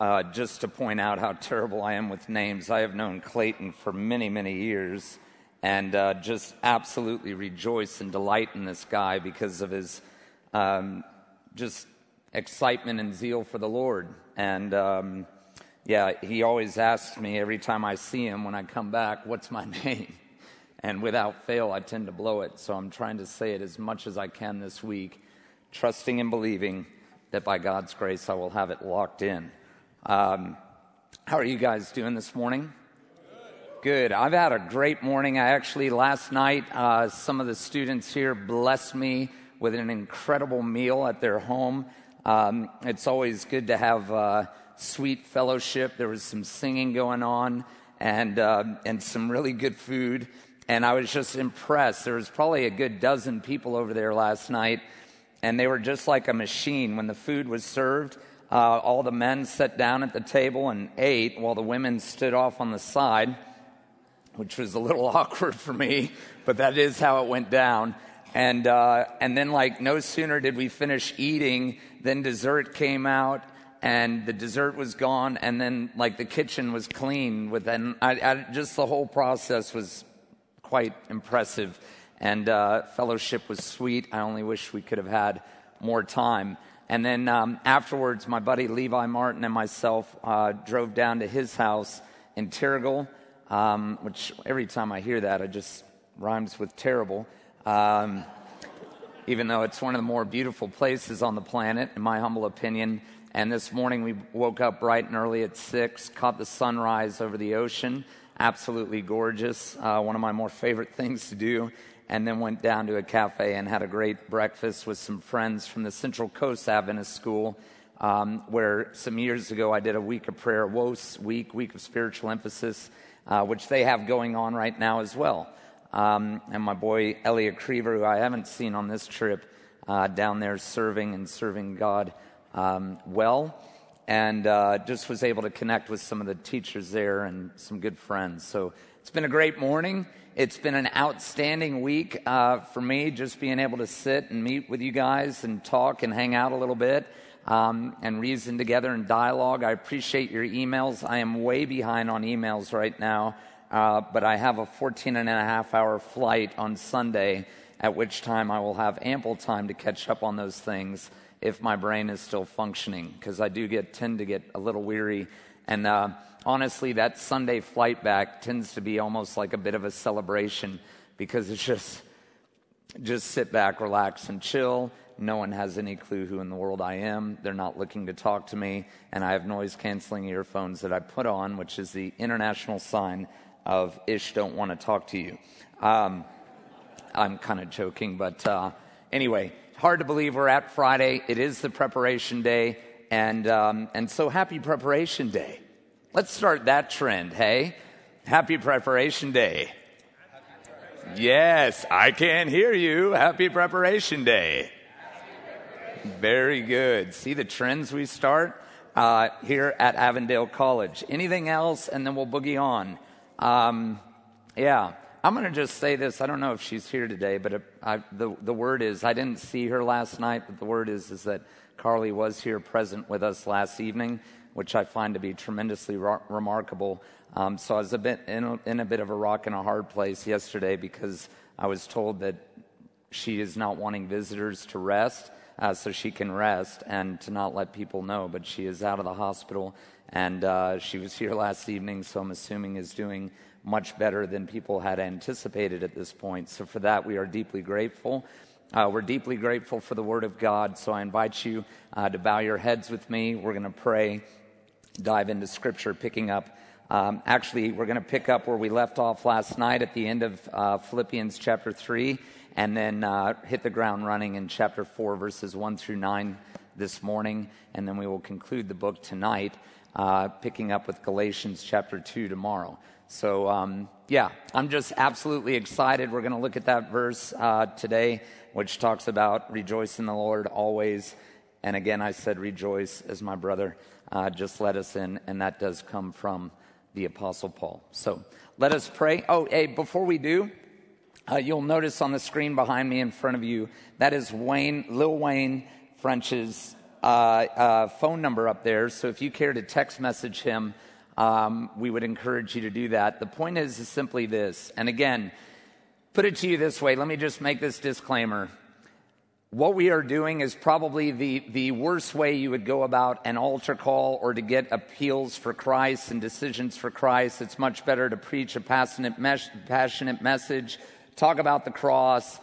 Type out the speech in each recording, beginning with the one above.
uh, just to point out how terrible I am with names. I have known Clayton for many, many years and uh, just absolutely rejoice and delight in this guy because of his um, just excitement and zeal for the Lord. And um, yeah, he always asks me every time I see him when I come back, What's my name? And without fail, I tend to blow it. So I'm trying to say it as much as I can this week, trusting and believing that by God's grace I will have it locked in. Um, how are you guys doing this morning? Good. I've had a great morning. I actually, last night, uh, some of the students here blessed me with an incredible meal at their home. Um, it's always good to have uh, sweet fellowship. There was some singing going on and, uh, and some really good food. And I was just impressed. There was probably a good dozen people over there last night, and they were just like a machine. When the food was served, uh, all the men sat down at the table and ate while the women stood off on the side, which was a little awkward for me, but that is how it went down. And, uh, and then, like, no sooner did we finish eating than dessert came out and the dessert was gone and then like the kitchen was clean with and I, I, just the whole process was quite impressive. And uh, fellowship was sweet. I only wish we could have had more time. And then um, afterwards, my buddy Levi Martin and myself uh, drove down to his house in Terrigal, um, which every time I hear that, it just rhymes with terrible. Um, even though it's one of the more beautiful places on the planet, in my humble opinion. And this morning we woke up bright and early at six, caught the sunrise over the ocean, absolutely gorgeous. Uh, one of my more favorite things to do. And then went down to a cafe and had a great breakfast with some friends from the Central Coast Adventist School, um, where some years ago I did a week of prayer, WOS week, week of spiritual emphasis, uh, which they have going on right now as well. Um, and my boy Elliot Creever, who I haven't seen on this trip, uh, down there serving and serving God um, well and uh, just was able to connect with some of the teachers there and some good friends. So it's been a great morning. It's been an outstanding week uh, for me, just being able to sit and meet with you guys and talk and hang out a little bit um, and reason together and dialogue. I appreciate your emails. I am way behind on emails right now, uh, but I have a 14 and a half hour flight on Sunday, at which time I will have ample time to catch up on those things if my brain is still functioning because I do get tend to get a little weary. And uh, honestly, that Sunday flight back tends to be almost like a bit of a celebration because it's just just sit back, relax, and chill. No one has any clue who in the world I am. They're not looking to talk to me, and I have noise canceling earphones that I put on, which is the international sign of ish don't want to talk to you. Um, I'm kind of joking, but uh, anyway, hard to believe we're at Friday. It is the preparation day. And, um, and so happy preparation day. Let's start that trend, hey? Happy preparation day. Yes, I can hear you. Happy preparation day. Very good. See the trends we start uh, here at Avondale College. Anything else, and then we'll boogie on. Um, yeah. I'm going to just say this. I don't know if she's here today, but I, the, the word is I didn't see her last night, but the word is, is that Carly was here present with us last evening, which I find to be tremendously remarkable. Um, so I was a bit in a, in a bit of a rock and a hard place yesterday because I was told that she is not wanting visitors to rest, uh, so she can rest and to not let people know. But she is out of the hospital, and uh, she was here last evening, so I'm assuming is doing much better than people had anticipated at this point. So, for that, we are deeply grateful. Uh, we're deeply grateful for the Word of God. So, I invite you uh, to bow your heads with me. We're going to pray, dive into Scripture, picking up. Um, actually, we're going to pick up where we left off last night at the end of uh, Philippians chapter 3, and then uh, hit the ground running in chapter 4, verses 1 through 9 this morning. And then we will conclude the book tonight, uh, picking up with Galatians chapter 2 tomorrow. So, um, yeah, I'm just absolutely excited. We're going to look at that verse uh, today, which talks about rejoice in the Lord always. And again, I said rejoice as my brother uh, just led us in, and that does come from the Apostle Paul. So let us pray. Oh, hey, before we do, uh, you'll notice on the screen behind me in front of you, that is Wayne, Lil Wayne French's uh, uh, phone number up there. So if you care to text message him, um, we would encourage you to do that. The point is, is simply this. And again, put it to you this way. Let me just make this disclaimer. What we are doing is probably the, the worst way you would go about an altar call or to get appeals for Christ and decisions for Christ. It's much better to preach a passionate, mes- passionate message, talk about the cross,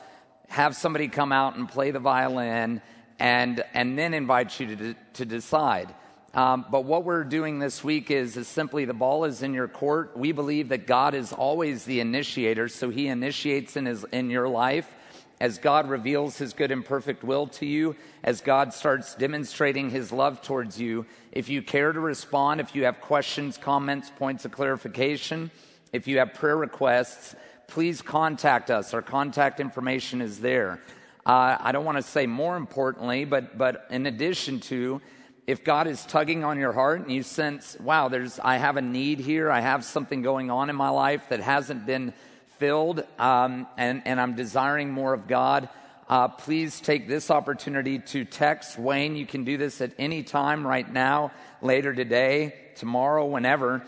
have somebody come out and play the violin, and, and then invite you to, to decide. Um, but what we're doing this week is, is simply the ball is in your court. We believe that God is always the initiator, so He initiates in, his, in your life as God reveals His good and perfect will to you, as God starts demonstrating His love towards you. If you care to respond, if you have questions, comments, points of clarification, if you have prayer requests, please contact us. Our contact information is there. Uh, I don't want to say more importantly, but, but in addition to, if God is tugging on your heart and you sense, wow, there's, I have a need here, I have something going on in my life that hasn't been filled, um, and, and I'm desiring more of God, uh, please take this opportunity to text Wayne. You can do this at any time right now, later today, tomorrow, whenever.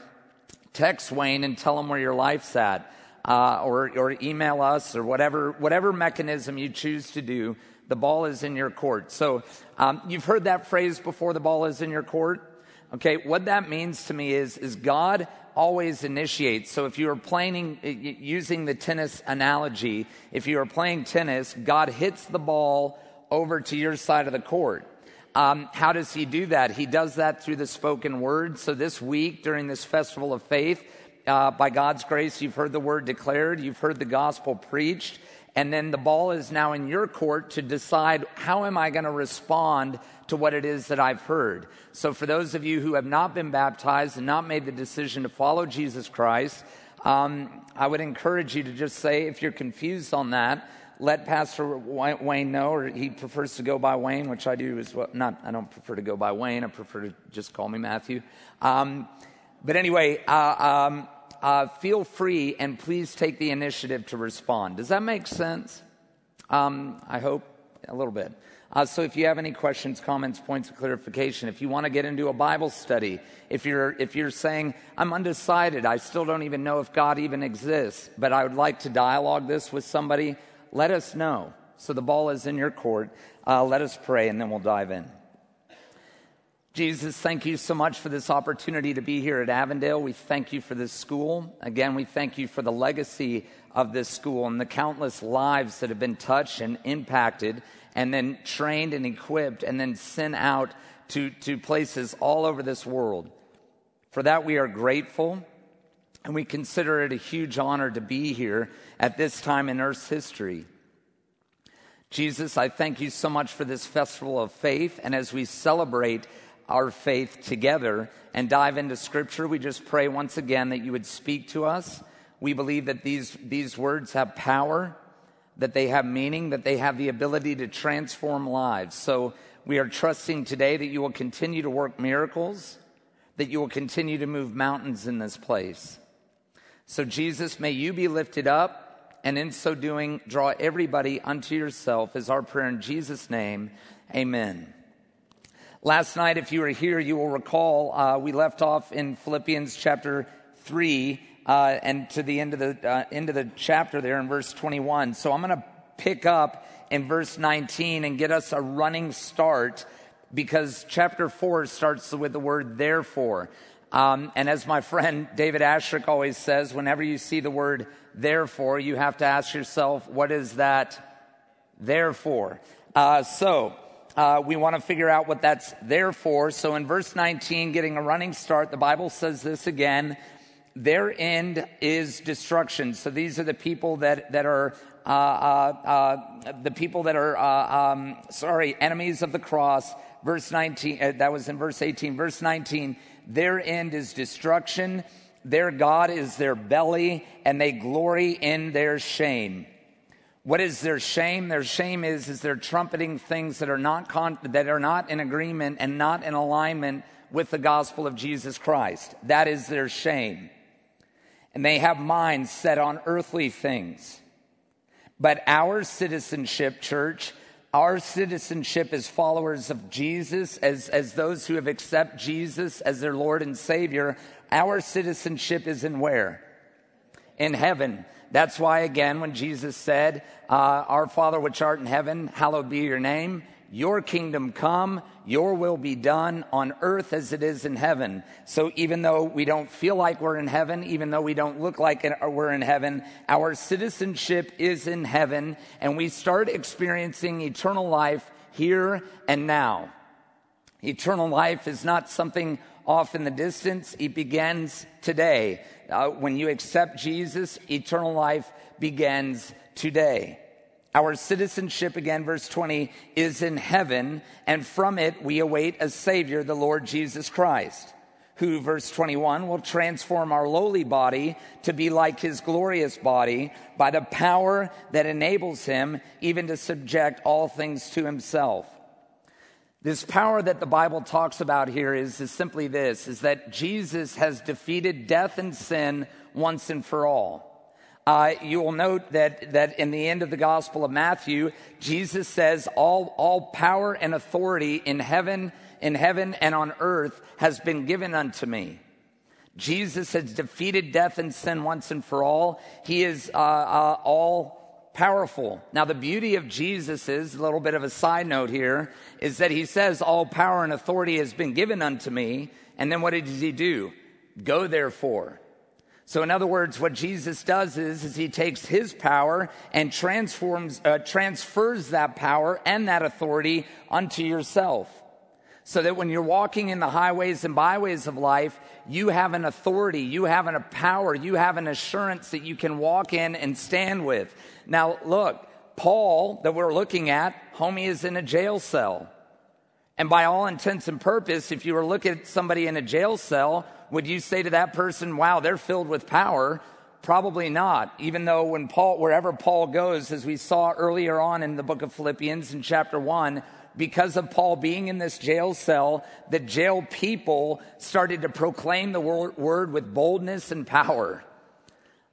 Text Wayne and tell him where your life's at. Uh, or, or email us or whatever, whatever mechanism you choose to do the ball is in your court. So um, you've heard that phrase before, the ball is in your court. Okay, what that means to me is, is God always initiates. So if you are playing, using the tennis analogy, if you are playing tennis, God hits the ball over to your side of the court. Um, how does he do that? He does that through the spoken word. So this week, during this festival of faith, uh, by God's grace, you've heard the word declared, you've heard the gospel preached, and then the ball is now in your court to decide how am I going to respond to what it is that I've heard. So, for those of you who have not been baptized and not made the decision to follow Jesus Christ, um, I would encourage you to just say, if you're confused on that, let Pastor Wayne know, or he prefers to go by Wayne, which I do as well. Not, I don't prefer to go by Wayne. I prefer to just call me Matthew. Um, but anyway, uh, um, uh, feel free and please take the initiative to respond. Does that make sense? Um, I hope a little bit. Uh, so if you have any questions, comments, points of clarification, if you want to get into a Bible study, if you're, if you're saying, I'm undecided, I still don't even know if God even exists, but I would like to dialogue this with somebody, let us know. So the ball is in your court. Uh, let us pray and then we'll dive in. Jesus, thank you so much for this opportunity to be here at Avondale. We thank you for this school. Again, we thank you for the legacy of this school and the countless lives that have been touched and impacted and then trained and equipped and then sent out to, to places all over this world. For that, we are grateful and we consider it a huge honor to be here at this time in Earth's history. Jesus, I thank you so much for this festival of faith. And as we celebrate our faith together and dive into scripture, we just pray once again that you would speak to us. We believe that these, these words have power, that they have meaning, that they have the ability to transform lives. So we are trusting today that you will continue to work miracles, that you will continue to move mountains in this place. So, Jesus, may you be lifted up, and in so doing, draw everybody unto yourself, is our prayer in Jesus' name. Amen. Last night, if you were here, you will recall uh, we left off in Philippians chapter 3 uh, and to the end of the, uh, end of the chapter there in verse 21. So I'm going to pick up in verse 19 and get us a running start because chapter 4 starts with the word therefore. Um, and as my friend David Asscherick always says, whenever you see the word therefore, you have to ask yourself, what is that therefore? Uh, so, uh, we want to figure out what that's there for. So in verse 19, getting a running start, the Bible says this again their end is destruction. So these are the people that, that are, uh, uh, uh the people that are, uh, um, sorry, enemies of the cross. Verse 19, uh, that was in verse 18. Verse 19, their end is destruction. Their God is their belly, and they glory in their shame. What is their shame? Their shame is, is they're trumpeting things that are not con- that are not in agreement and not in alignment with the gospel of Jesus Christ. That is their shame. And they have minds set on earthly things. But our citizenship, church, our citizenship as followers of Jesus, as, as those who have accepted Jesus as their Lord and Savior, our citizenship is in where? In heaven. That's why, again, when Jesus said, uh, Our Father which art in heaven, hallowed be your name, your kingdom come, your will be done on earth as it is in heaven. So even though we don't feel like we're in heaven, even though we don't look like we're in heaven, our citizenship is in heaven and we start experiencing eternal life here and now. Eternal life is not something off in the distance. It begins today. Uh, when you accept Jesus, eternal life begins today. Our citizenship, again, verse 20, is in heaven, and from it we await a Savior, the Lord Jesus Christ, who, verse 21, will transform our lowly body to be like his glorious body by the power that enables him even to subject all things to himself. This power that the Bible talks about here is, is simply this is that Jesus has defeated death and sin once and for all. Uh, you will note that, that in the end of the Gospel of Matthew, Jesus says, all, all power and authority in heaven, in heaven and on earth has been given unto me. Jesus has defeated death and sin once and for all. He is uh, uh, all powerful. Now, the beauty of Jesus is, a little bit of a side note here, is that he says, All power and authority has been given unto me. And then what did he do? Go therefore so, in other words, what Jesus does is, is he takes his power and transforms, uh, transfers that power and that authority unto yourself. So that when you're walking in the highways and byways of life, you have an authority, you have a power, you have an assurance that you can walk in and stand with. Now, look, Paul that we're looking at, homie is in a jail cell. And by all intents and purpose, if you were looking at somebody in a jail cell, would you say to that person, wow, they're filled with power? Probably not. Even though when Paul, wherever Paul goes, as we saw earlier on in the book of Philippians in chapter one, because of Paul being in this jail cell, the jail people started to proclaim the word with boldness and power.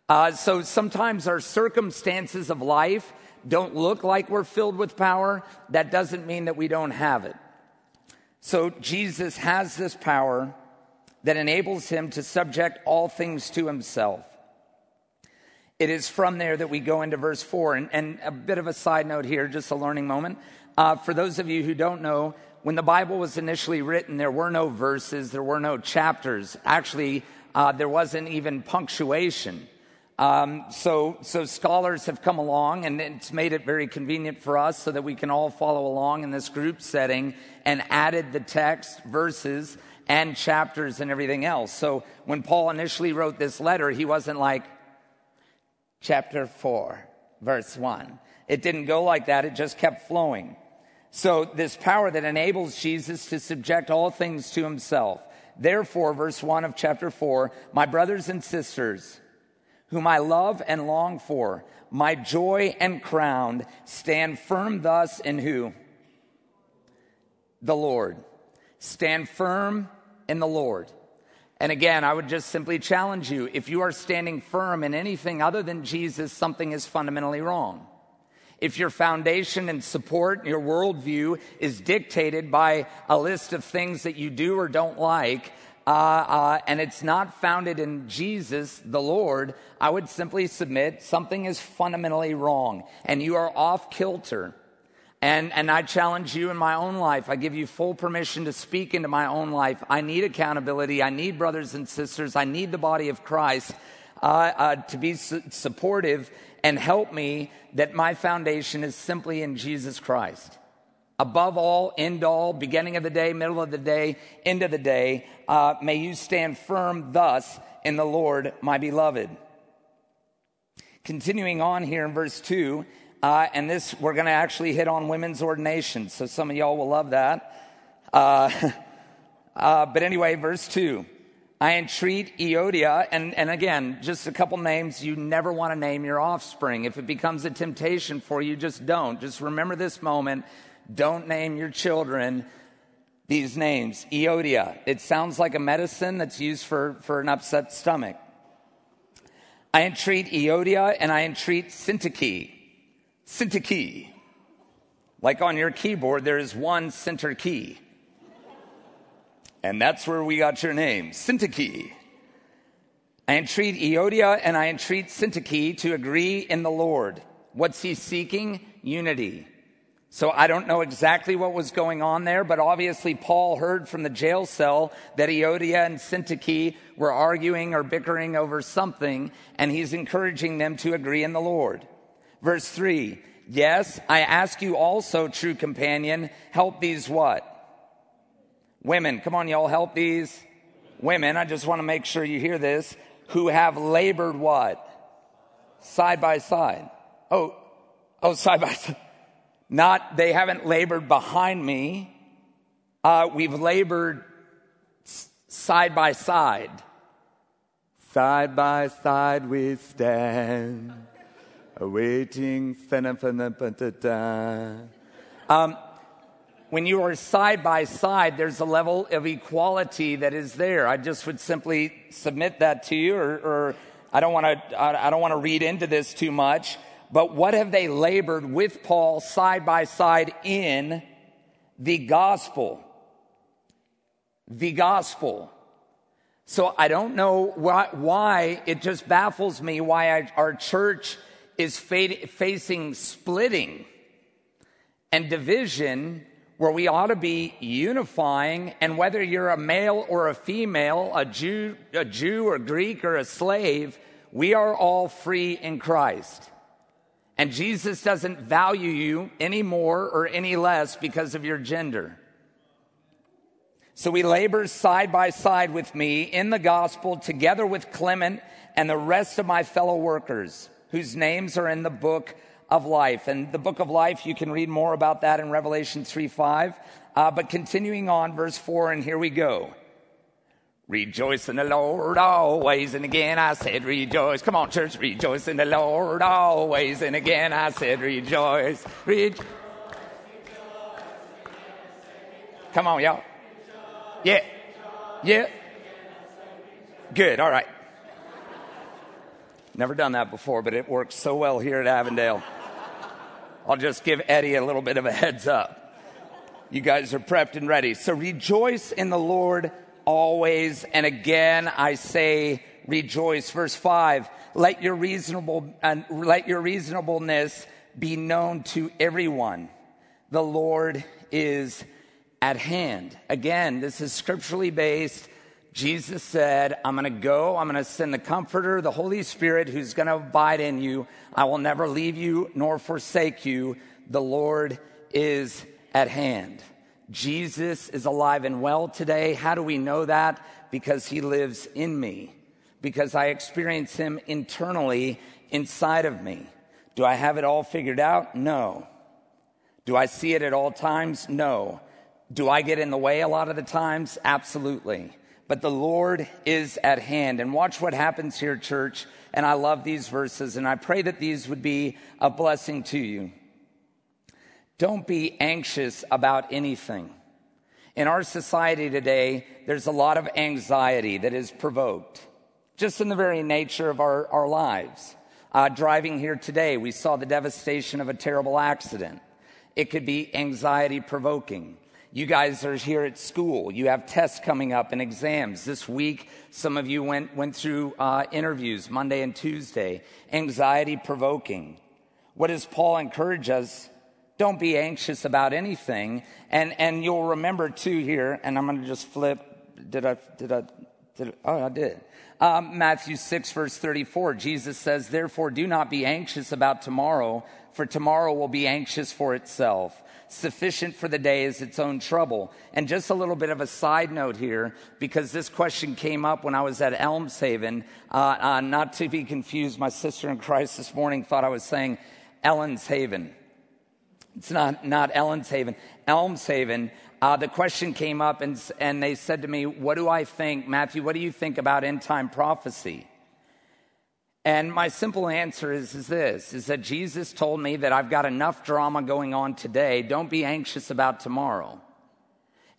Uh, so sometimes our circumstances of life don't look like we're filled with power. That doesn't mean that we don't have it. So Jesus has this power that enables him to subject all things to himself. It is from there that we go into verse 4. And, and a bit of a side note here, just a learning moment. Uh, for those of you who don't know, when the Bible was initially written, there were no verses, there were no chapters. Actually, uh, there wasn't even punctuation. Um, so, so scholars have come along and it's made it very convenient for us so that we can all follow along in this group setting and added the text, verses, and chapters and everything else. So when Paul initially wrote this letter, he wasn't like, chapter 4, verse 1. It didn't go like that, it just kept flowing. So this power that enables Jesus to subject all things to himself. Therefore, verse 1 of chapter 4, my brothers and sisters, whom I love and long for, my joy and crown, stand firm thus in who? The Lord. Stand firm in the Lord. And again, I would just simply challenge you if you are standing firm in anything other than Jesus, something is fundamentally wrong. If your foundation and support, your worldview is dictated by a list of things that you do or don't like, uh, uh, and it's not founded in Jesus, the Lord, I would simply submit something is fundamentally wrong, and you are off kilter. And, and I challenge you in my own life. I give you full permission to speak into my own life. I need accountability. I need brothers and sisters. I need the body of Christ uh, uh, to be su- supportive and help me that my foundation is simply in Jesus Christ. Above all, end all, beginning of the day, middle of the day, end of the day, uh, may you stand firm thus in the Lord, my beloved. Continuing on here in verse 2, uh, and this, we're going to actually hit on women's ordination. So some of y'all will love that. Uh, uh, but anyway, verse 2. I entreat Euodia, and, and again, just a couple names you never want to name your offspring. If it becomes a temptation for you, just don't. Just remember this moment. Don't name your children these names. Euodia. It sounds like a medicine that's used for, for an upset stomach. I entreat Euodia and I entreat Syntyche. Syntyche. Like on your keyboard, there is one center key. And that's where we got your name, Syntyche. I entreat Euodia and I entreat Syntyche to agree in the Lord. What's he seeking? Unity. So I don't know exactly what was going on there, but obviously Paul heard from the jail cell that Euodia and Syntyche were arguing or bickering over something, and he's encouraging them to agree in the Lord. Verse three. Yes, I ask you also, true companion, help these what? Women. Come on, y'all, help these women. I just want to make sure you hear this. Who have labored what? Side by side. Oh, oh, side by side. Not, they haven't labored behind me. Uh, we've labored side by side. Side by side we stand, awaiting. Um, when you are side by side, there's a level of equality that is there. I just would simply submit that to you, or, or I don't want to. I don't want to read into this too much. But what have they labored with Paul side by side in the gospel? The gospel. So I don't know why, why it just baffles me why I, our church is facing splitting and division where we ought to be unifying. And whether you're a male or a female, a Jew, a Jew or Greek or a slave, we are all free in Christ. And Jesus doesn't value you any more or any less because of your gender. So he labors side by side with me in the gospel together with Clement and the rest of my fellow workers whose names are in the book of life. And the book of life, you can read more about that in Revelation 3 5. Uh, but continuing on, verse 4, and here we go. Rejoice in the Lord always, and again I said rejoice. Come on, church, rejoice in the Lord always, and again I said rejoice. Rejoice. Come on, y'all. Yeah. Yeah. Good, all right. Never done that before, but it works so well here at Avondale. I'll just give Eddie a little bit of a heads up. You guys are prepped and ready. So rejoice in the Lord always. And again, I say rejoice. Verse five, let your reasonable, uh, let your reasonableness be known to everyone. The Lord is at hand. Again, this is scripturally based. Jesus said, I'm going to go. I'm going to send the Comforter, the Holy Spirit, who's going to abide in you. I will never leave you nor forsake you. The Lord is at hand. Jesus is alive and well today. How do we know that? Because he lives in me, because I experience him internally inside of me. Do I have it all figured out? No. Do I see it at all times? No. Do I get in the way a lot of the times? Absolutely but the Lord is at hand. And watch what happens here, church. And I love these verses, and I pray that these would be a blessing to you. Don't be anxious about anything. In our society today, there's a lot of anxiety that is provoked, just in the very nature of our, our lives. Uh, driving here today, we saw the devastation of a terrible accident. It could be anxiety provoking. You guys are here at school. You have tests coming up and exams. This week, some of you went, went through uh, interviews Monday and Tuesday. Anxiety provoking. What does Paul encourage us? Don't be anxious about anything. And, and you'll remember too here, and I'm going to just flip. Did I, did I, did I, oh, I did. Um, Matthew 6 verse 34, Jesus says, therefore do not be anxious about tomorrow, for tomorrow will be anxious for itself sufficient for the day is its own trouble. And just a little bit of a side note here, because this question came up when I was at Elmshaven. Uh, uh, not to be confused, my sister in Christ this morning thought I was saying Ellen's Haven. It's not, not Ellen's Haven. Elmshaven. Uh, the question came up and, and they said to me, What do I think, Matthew, what do you think about end time prophecy? And my simple answer is, is this, is that Jesus told me that I've got enough drama going on today. Don't be anxious about tomorrow.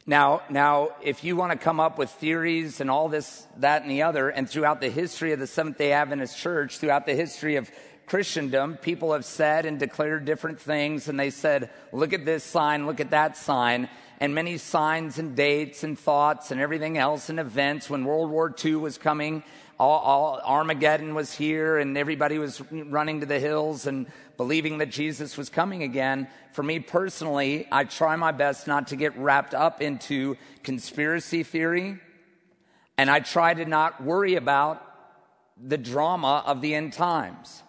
Now, now, if you want to come up with theories and all this, that, and the other, and throughout the history of the Seventh day Adventist Church, throughout the history of Christendom, people have said and declared different things, and they said, look at this sign, look at that sign, and many signs and dates and thoughts and everything else and events when World War II was coming. All, all, Armageddon was here, and everybody was running to the hills and believing that Jesus was coming again. For me personally, I try my best not to get wrapped up into conspiracy theory, and I try to not worry about the drama of the end times.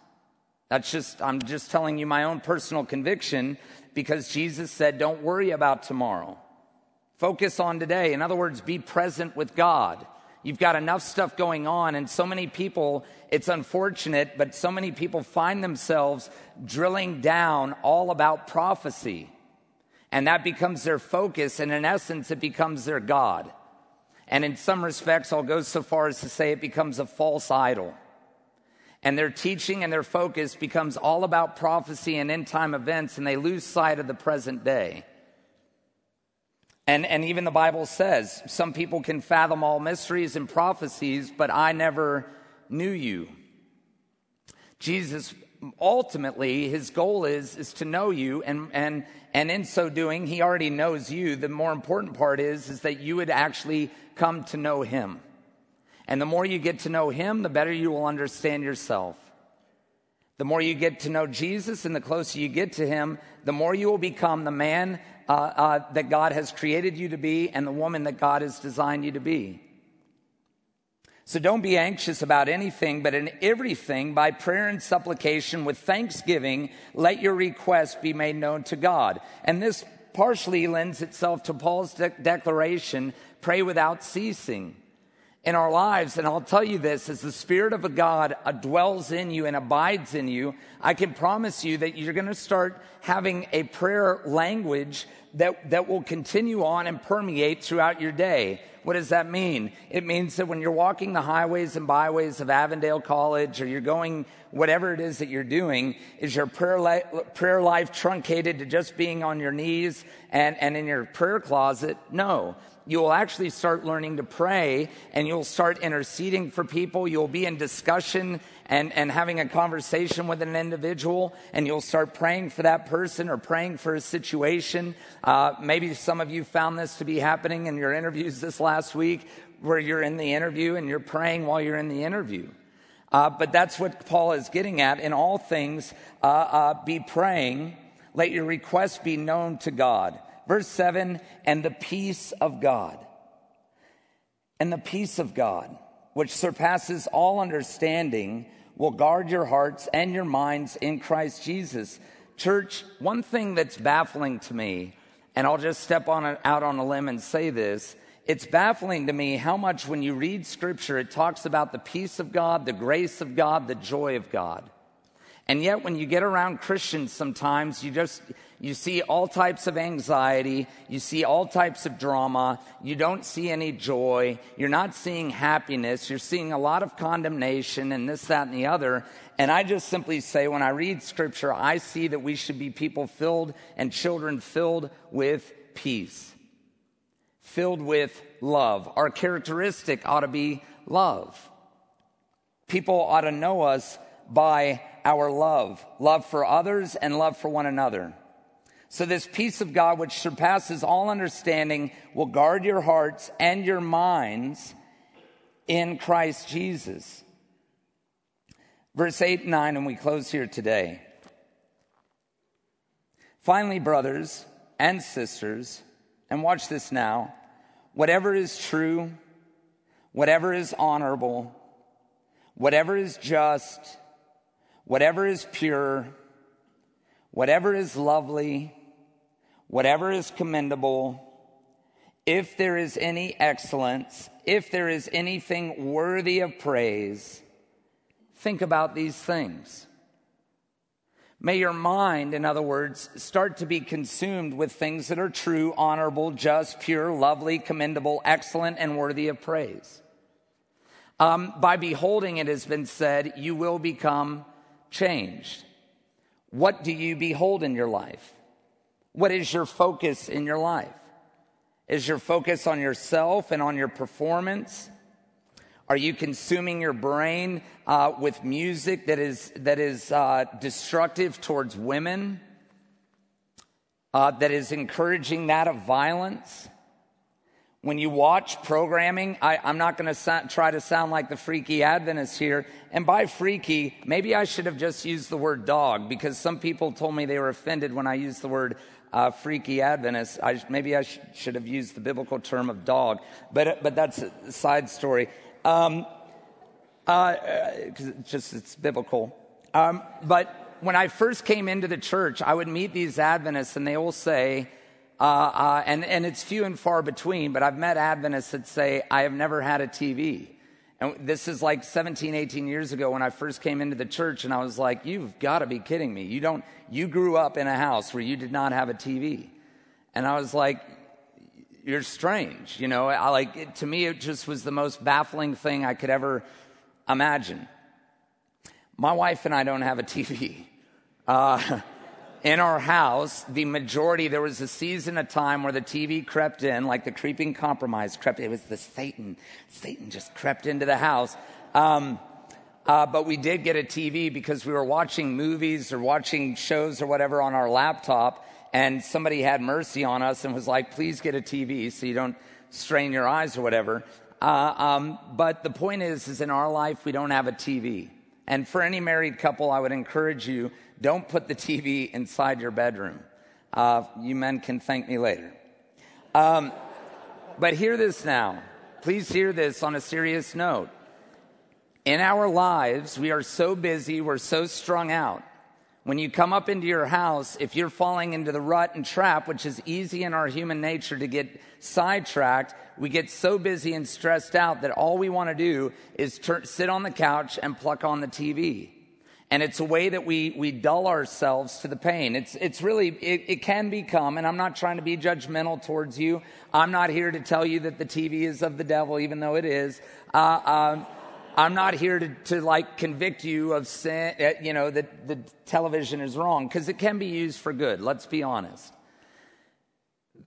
That's just, I'm just telling you my own personal conviction because Jesus said, don't worry about tomorrow. Focus on today. In other words, be present with God. You've got enough stuff going on, and so many people, it's unfortunate, but so many people find themselves drilling down all about prophecy. And that becomes their focus, and in essence, it becomes their God. And in some respects, I'll go so far as to say it becomes a false idol and their teaching and their focus becomes all about prophecy and end time events, and they lose sight of the present day. And, and even the Bible says some people can fathom all mysteries and prophecies, but I never knew you. Jesus ultimately his goal is is to know you and and and in so doing he already knows you the more important part is is that you would actually come to know him and the more you get to know Him, the better you will understand yourself. The more you get to know Jesus and the closer you get to Him, the more you will become the man uh, uh, that God has created you to be and the woman that God has designed you to be. So don't be anxious about anything, but in everything, by prayer and supplication with thanksgiving, let your requests be made known to God. And this partially lends itself to Paul's de- declaration pray without ceasing in our lives. And I'll tell you this as the Spirit of a God uh, dwells in you and abides in you, I can promise you that you're going to start having a prayer language that, that will continue on and permeate throughout your day. What does that mean? It means that when you're walking the highways and byways of Avondale College or you're going whatever it is that you're doing, is your prayer, li- prayer life truncated to just being on your knees and, and in your prayer closet? No you will actually start learning to pray and you'll start interceding for people. You'll be in discussion and, and having a conversation with an individual and you'll start praying for that person or praying for a situation. Uh, maybe some of you found this to be happening in your interviews this last week where you're in the interview and you're praying while you're in the interview. Uh, but that's what Paul is getting at. In all things, uh, uh be praying. Let your requests be known to God. Verse 7 and the peace of God. And the peace of God, which surpasses all understanding, will guard your hearts and your minds in Christ Jesus. Church, one thing that's baffling to me, and I'll just step on out on a limb and say this. It's baffling to me how much when you read scripture, it talks about the peace of God, the grace of God, the joy of God. And yet when you get around Christians sometimes, you just, you see all types of anxiety. You see all types of drama. You don't see any joy. You're not seeing happiness. You're seeing a lot of condemnation and this, that, and the other. And I just simply say, when I read scripture, I see that we should be people filled and children filled with peace, filled with love. Our characteristic ought to be love. People ought to know us by our love, love for others and love for one another. So, this peace of God, which surpasses all understanding, will guard your hearts and your minds in Christ Jesus. Verse 8 and 9, and we close here today. Finally, brothers and sisters, and watch this now whatever is true, whatever is honorable, whatever is just, whatever is pure, whatever is lovely, whatever is commendable, if there is any excellence, if there is anything worthy of praise, think about these things. May your mind, in other words, start to be consumed with things that are true, honorable, just, pure, lovely, commendable, excellent, and worthy of praise. Um, by beholding it has been said, you will become changed. What do you behold in your life? What is your focus in your life? Is your focus on yourself and on your performance? Are you consuming your brain uh, with music that is, that is uh, destructive towards women? Uh, that is encouraging that of violence? When you watch programming, I, am not going to try to sound like the freaky Adventist here. And by freaky, maybe I should have just used the word dog because some people told me they were offended when I used the word uh, freaky Adventist. I, maybe I sh- should have used the biblical term of dog, but, but that's a side story. Um, uh, cause it's just it's biblical. Um, but when I first came into the church, I would meet these Adventists and they all say, uh, uh, and, and it's few and far between, but I've met Adventists that say, I have never had a TV. And this is like 17, 18 years ago when I first came into the church, and I was like, You've got to be kidding me. You don't, you grew up in a house where you did not have a TV. And I was like, You're strange. You know, I like, it, to me, it just was the most baffling thing I could ever imagine. My wife and I don't have a TV. Uh, in our house, the majority, there was a season of time where the TV crept in, like the creeping compromise crept. It was the Satan. Satan just crept into the house. Um, uh, but we did get a TV because we were watching movies or watching shows or whatever on our laptop, and somebody had mercy on us and was like, "Please get a TV so you don't strain your eyes or whatever." Uh, um, but the point is, is in our life we don't have a TV. And for any married couple, I would encourage you don't put the TV inside your bedroom. Uh, you men can thank me later. Um, but hear this now. Please hear this on a serious note. In our lives, we are so busy, we're so strung out. When you come up into your house, if you're falling into the rut and trap, which is easy in our human nature to get sidetracked, we get so busy and stressed out that all we want to do is sit on the couch and pluck on the TV. And it's a way that we, we dull ourselves to the pain. It's, it's really, it, it can become, and I'm not trying to be judgmental towards you. I'm not here to tell you that the TV is of the devil, even though it is. Uh, uh, I'm not here to, to like convict you of sin, uh, you know, that the television is wrong, because it can be used for good. Let's be honest.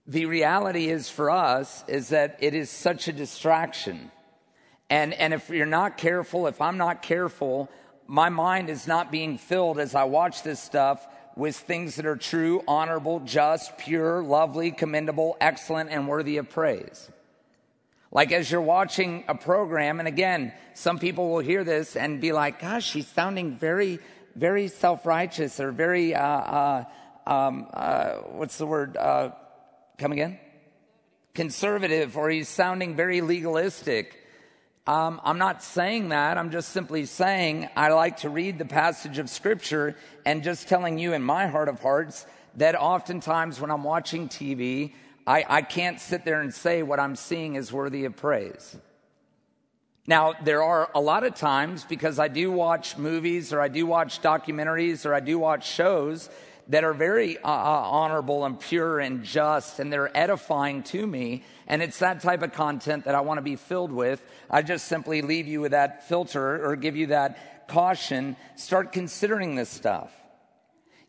The reality is for us is that it is such a distraction. And, and if you're not careful, if I'm not careful, my mind is not being filled as I watch this stuff with things that are true, honorable, just, pure, lovely, commendable, excellent, and worthy of praise. Like as you're watching a program, and again, some people will hear this and be like, gosh, she's sounding very, very self righteous or very, uh, uh, um, uh, what's the word? Uh, come again? Conservative, or he's sounding very legalistic. Um, I'm not saying that. I'm just simply saying I like to read the passage of Scripture and just telling you in my heart of hearts that oftentimes when I'm watching TV, I, I can't sit there and say what I'm seeing is worthy of praise. Now, there are a lot of times because I do watch movies or I do watch documentaries or I do watch shows that are very uh, uh, honorable and pure and just, and they're edifying to me. And it's that type of content that I want to be filled with. I just simply leave you with that filter or give you that caution. Start considering this stuff.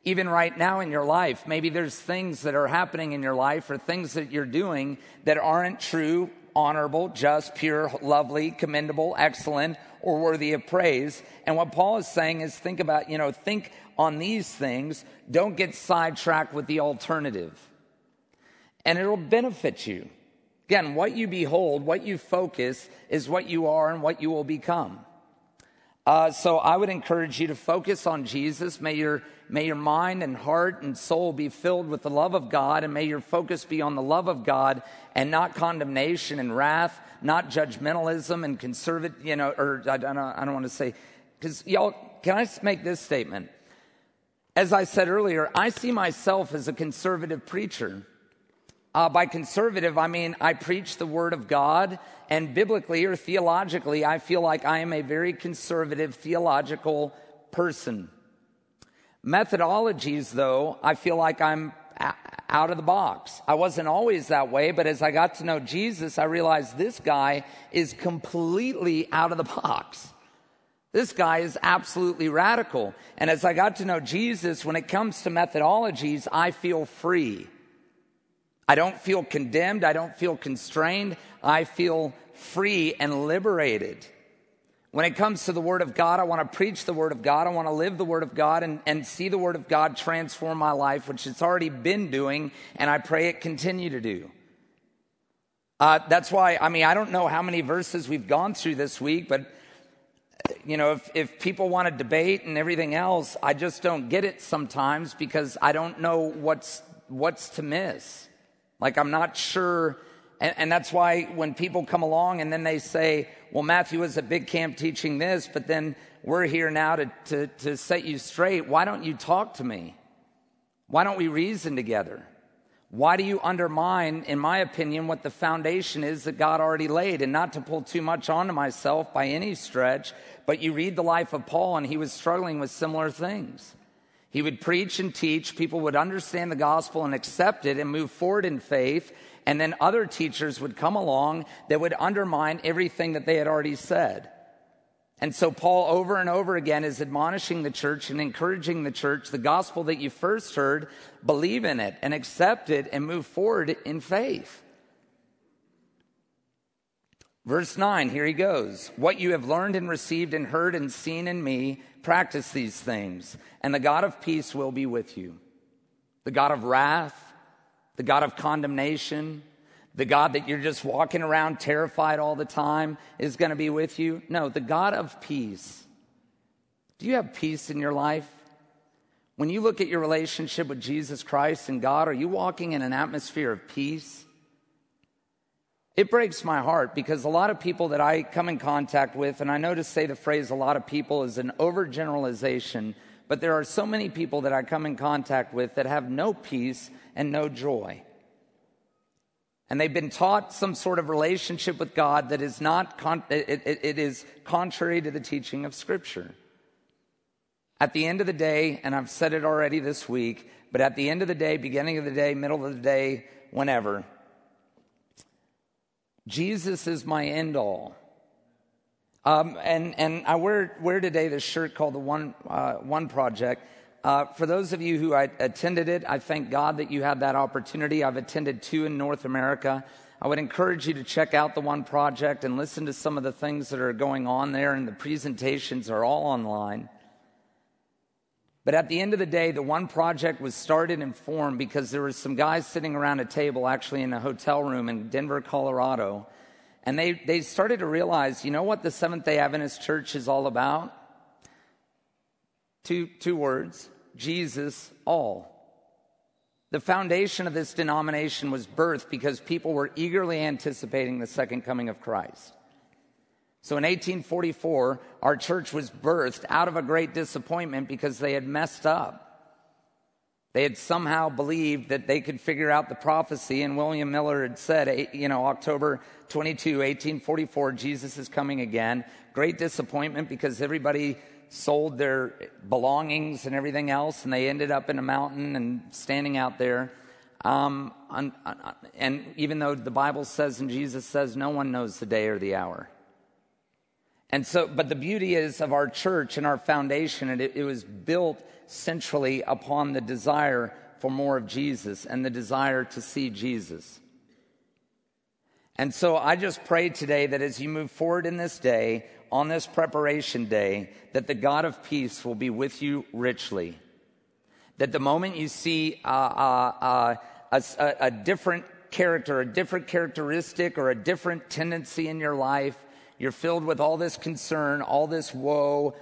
Even right now in your life, maybe there's things that are happening in your life or things that you're doing that aren't true, honorable, just, pure, lovely, commendable, excellent, or worthy of praise. And what Paul is saying is think about, you know, think on these things. Don't get sidetracked with the alternative. And it'll benefit you. Again, what you behold, what you focus is what you are and what you will become. Uh, so I would encourage you to focus on Jesus. May your, may your mind and heart and soul be filled with the love of God, and may your focus be on the love of God and not condemnation and wrath, not judgmentalism and conservative, you know, or I don't, I don't want to say, because y'all, can I just make this statement? As I said earlier, I see myself as a conservative preacher. Uh, by conservative, I mean I preach the Word of God, and biblically or theologically, I feel like I am a very conservative theological person. Methodologies, though, I feel like I'm out of the box. I wasn't always that way, but as I got to know Jesus, I realized this guy is completely out of the box. This guy is absolutely radical. And as I got to know Jesus, when it comes to methodologies, I feel free. I don't feel condemned. I don't feel constrained. I feel free and liberated. When it comes to the Word of God, I want to preach the Word of God. I want to live the Word of God and, and see the Word of God transform my life, which it's already been doing, and I pray it continue to do. Uh, that's why, I mean, I don't know how many verses we've gone through this week, but, you know, if, if people want to debate and everything else, I just don't get it sometimes because I don't know what's, what's to miss. Like, I'm not sure and, and, that's why when people come along and then they say, well, Matthew was at Big Camp teaching this, but then we're here now to, to, to set you straight. Why don't you talk to me? Why don't we reason together? Why do you undermine, in my opinion, what the foundation is that God already laid? And not to pull too much onto myself by any stretch, but you read the life of Paul and he was struggling with similar things. He would preach and teach, people would understand the gospel and accept it and move forward in faith and then other teachers would come along that would undermine everything that they had already said. And so Paul over and over again is admonishing the church and encouraging the church, the gospel that you first heard, believe in it and accept it and move forward in faith. Verse 9, here he goes. What you have learned and received and heard and seen in me, practice these things, and the God of peace will be with you. The God of wrath, the God of condemnation, the God that you're just walking around terrified all the time is going to be with you. No, the God of peace. Do you have peace in your life? When you look at your relationship with Jesus Christ and God, are you walking in an atmosphere of peace? It breaks my heart because a lot of people that I come in contact with, and I know to say the phrase a lot of people is an overgeneralization, but there are so many people that I come in contact with that have no peace and no joy. And they've been taught some sort of relationship with God that is not, con- it, it, it is contrary to the teaching of Scripture. At the end of the day, and I've said it already this week, but at the end of the day, beginning of the day, middle of the day, whenever, Jesus is my end all. Um, and and I wear, wear today this shirt called the One, uh, One Project. Uh, for those of you who attended it, I thank God that you had that opportunity. I've attended two in North America. I would encourage you to check out the One Project and listen to some of the things that are going on there, and the presentations are all online. But at the end of the day, the One Project was started and formed because there were some guys sitting around a table, actually in a hotel room in Denver, Colorado, and they, they started to realize, you know what the Seventh day Adventist Church is all about? Two, two words Jesus all. The foundation of this denomination was birthed because people were eagerly anticipating the second coming of Christ. So in 1844, our church was birthed out of a great disappointment because they had messed up. They had somehow believed that they could figure out the prophecy, and William Miller had said, eh, you know, October 22, 1844, Jesus is coming again. Great disappointment because everybody sold their belongings and everything else, and they ended up in a mountain and standing out there. Um, and even though the Bible says and Jesus says, no one knows the day or the hour. And so, but the beauty is of our church and our foundation, and it, it was built centrally upon the desire for more of Jesus and the desire to see Jesus. And so I just pray today that as you move forward in this day, on this preparation day that the God of peace will be with you richly. That the moment you see uh, uh, uh, a, a different character, a different characteristic, or a different tendency in your life, you're filled with all this concern, all this woe,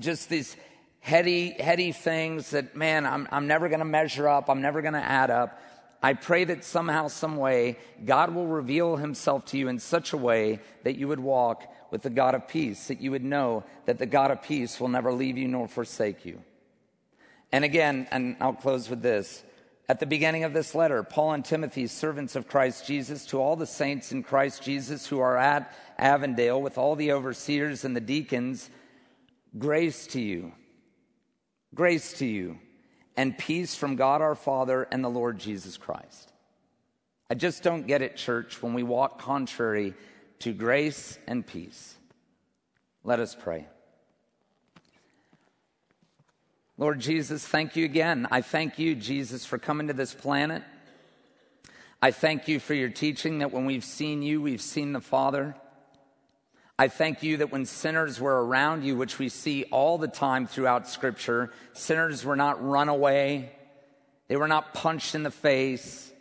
just these heady, heady things that, man, I'm, I'm never going to measure up. I'm never going to add up. I pray that somehow, some way, God will reveal himself to you in such a way that you would walk with the God of peace, that you would know that the God of peace will never leave you nor forsake you. And again, and I'll close with this. At the beginning of this letter, Paul and Timothy, servants of Christ Jesus, to all the saints in Christ Jesus who are at Avondale with all the overseers and the deacons, grace to you, grace to you, and peace from God our Father and the Lord Jesus Christ. I just don't get it, church, when we walk contrary to grace and peace. Let us pray. Lord Jesus, thank you again. I thank you, Jesus, for coming to this planet. I thank you for your teaching that when we've seen you, we've seen the Father. I thank you that when sinners were around you, which we see all the time throughout Scripture, sinners were not run away, they were not punched in the face.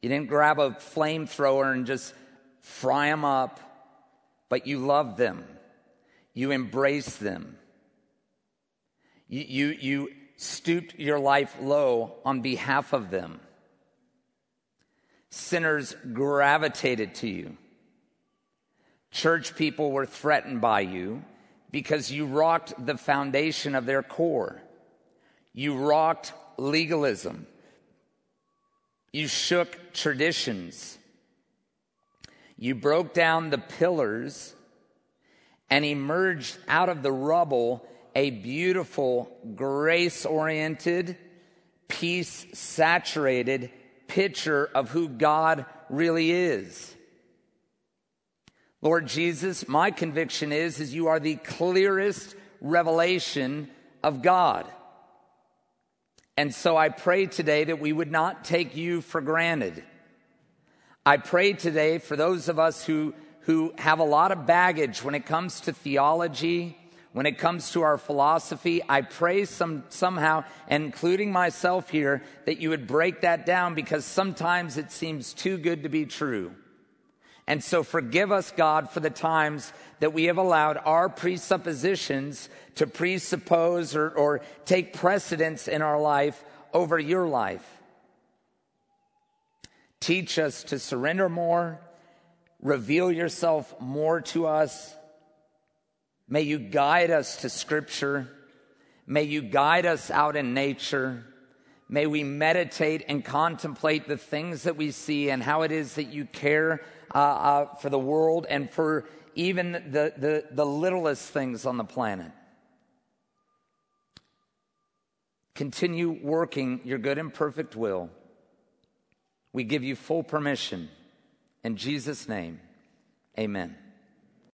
You didn't grab a flamethrower and just fry them up, but you loved them, you embraced them. You, you, you stooped your life low on behalf of them. Sinners gravitated to you. Church people were threatened by you because you rocked the foundation of their core. You rocked legalism. You shook traditions. You broke down the pillars and emerged out of the rubble a beautiful, grace oriented, peace saturated picture of who God really is. Lord Jesus, my conviction is, is you are the clearest revelation of God. And so I pray today that we would not take you for granted. I pray today for those of us who, who have a lot of baggage when it comes to theology, when it comes to our philosophy. I pray some, somehow, including myself here, that you would break that down because sometimes it seems too good to be true. And so forgive us, God, for the times that we have allowed our presuppositions to presuppose or, or take precedence in our life over your life. Teach us to surrender more, reveal yourself more to us. May you guide us to scripture. May you guide us out in nature. May we meditate and contemplate the things that we see and how it is that you care uh, uh, for the world and for even the, the, the littlest things on the planet. Continue working your good and perfect will. We give you full permission. In Jesus' name, amen.